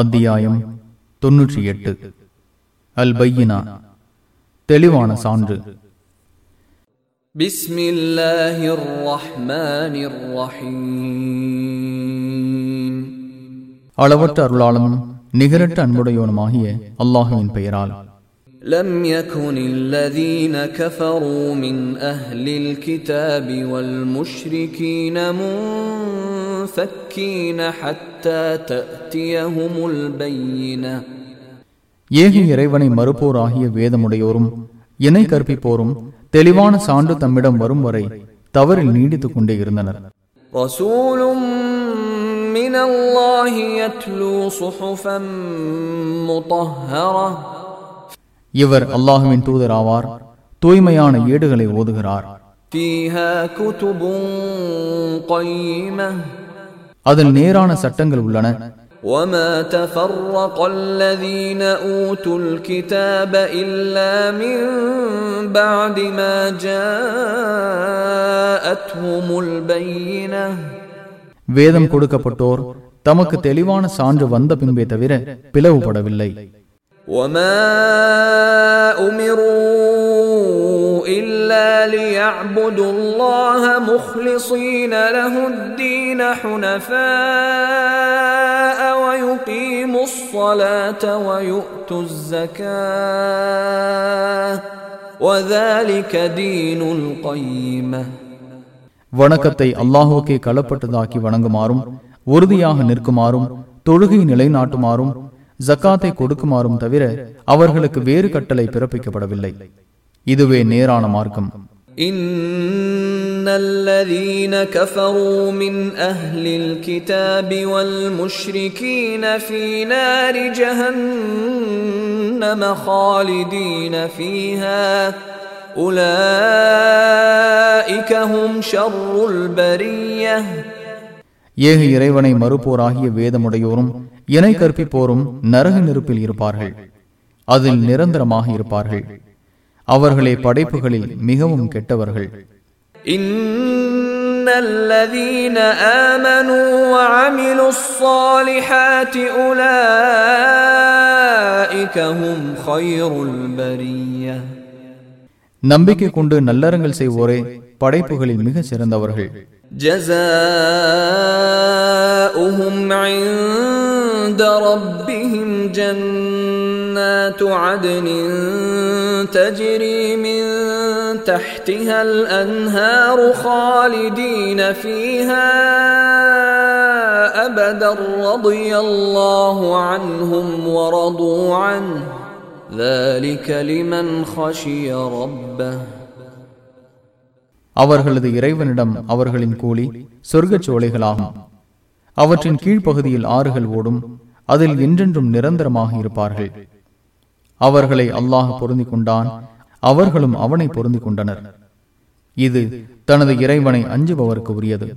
அத்தியாயம் தொன்னூற்றி எட்டு அல் பையினா தெளிவான சான்று. அளவற்ற அருளாளனும் நிகரட்ட அன்புடையவனுமாகிய அல்லாஹுவின் பெயரால். لم يكن الذين كفروا من أهل الكتاب والمشركين منفكين حتى تأتيهم البينة ஏக இறைவனை மறுப்போராகிய வேதமுடையோரும் இணை கற்பிப்போரும் தெளிவான சான்று தம்மிடம் வரும் வரை தவறில் நீடித்துக் கொண்டே இருந்தனர் رسول من الله يتلو صحفا مطهرة இவர் அல்லாஹுவின் தூதர் ஆவார் தூய்மையான ஏடுகளை ஓதுகிறார் فيها كتب قيمة அதில் நேரான சட்டங்கள் உள்ளன وما تفرق الذين أوتوا الكتاب إلا من بعد ما جاءتهم البينة வேதம் கொடுக்கப்பட்டோர் தமக்கு தெளிவான சான்று வந்த பின்பே தவிர பிளவுபடவில்லை وما أمروا إلا ليعبدوا الله مخلصين له الدين حنفاء ويقيموا الصلاة ويؤتوا الزكاة وذلك دين القيمة வணக்கத்தை அல்லாஹுக்கே களப்பட்டதாக்கி வணங்குமாறும் உறுதியாக நிற்குமாறும் தொழுகை நிலைநாட்டுமாறும் ஜக்காத்தை கொடுக்குமாறும் தவிர அவர்களுக்கு வேறு கட்டளை பிறப்பிக்கப்படவில்லை இதுவே நேரான மார்க்கம் إن الذين كفروا من أهل الكتاب والمشركين في نار جهنم خالدين فيها أولئك هم شر البرية ஏக இறைவனை மறுப்போராகிய வேதமுடையோரும் இணை கற்பிப்போரும் நரக நெருப்பில் இருப்பார்கள் அதில் நிரந்தரமாக இருப்பார்கள் அவர்களே படைப்புகளில் மிகவும் கெட்டவர்கள் إن الذين آمنوا وعملوا الصالحات أولئك هم خير البرية நம்பிக்கை கொண்டு நல்லறங்கள் செய்வோரே படைப்புகளில் மிக சிறந்தவர்கள் جزاؤهم عند ربهم جنات عدن تجري من تحتها الانهار خالدين فيها ابدا رضي الله عنهم ورضوا عنه ذلك لمن خشي ربه அவர்களது இறைவனிடம் அவர்களின் கூலி சொர்க்கச் சோலைகளாகும் அவற்றின் கீழ்ப்பகுதியில் ஆறுகள் ஓடும் அதில் என்றென்றும் நிரந்தரமாக இருப்பார்கள். அவர்களை அல்லாஹ் பொருந்தி கொண்டான் அவர்களும் அவனை பொருந்தி கொண்டனர் இது தனது இறைவனை அஞ்சுபவருக்கு உரியது.